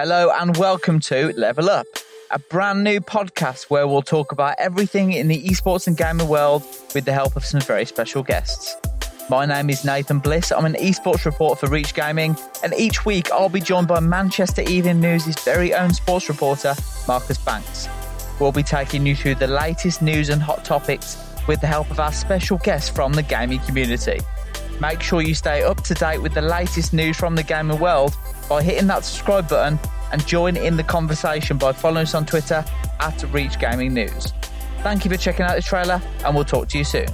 Hello and welcome to Level Up, a brand new podcast where we'll talk about everything in the esports and gaming world with the help of some very special guests. My name is Nathan Bliss. I'm an esports reporter for Reach Gaming, and each week I'll be joined by Manchester Evening News' very own sports reporter, Marcus Banks. We'll be taking you through the latest news and hot topics with the help of our special guests from the gaming community. Make sure you stay up to date with the latest news from the gaming world by hitting that subscribe button and join in the conversation by following us on Twitter at Reach Gaming News. Thank you for checking out this trailer, and we'll talk to you soon.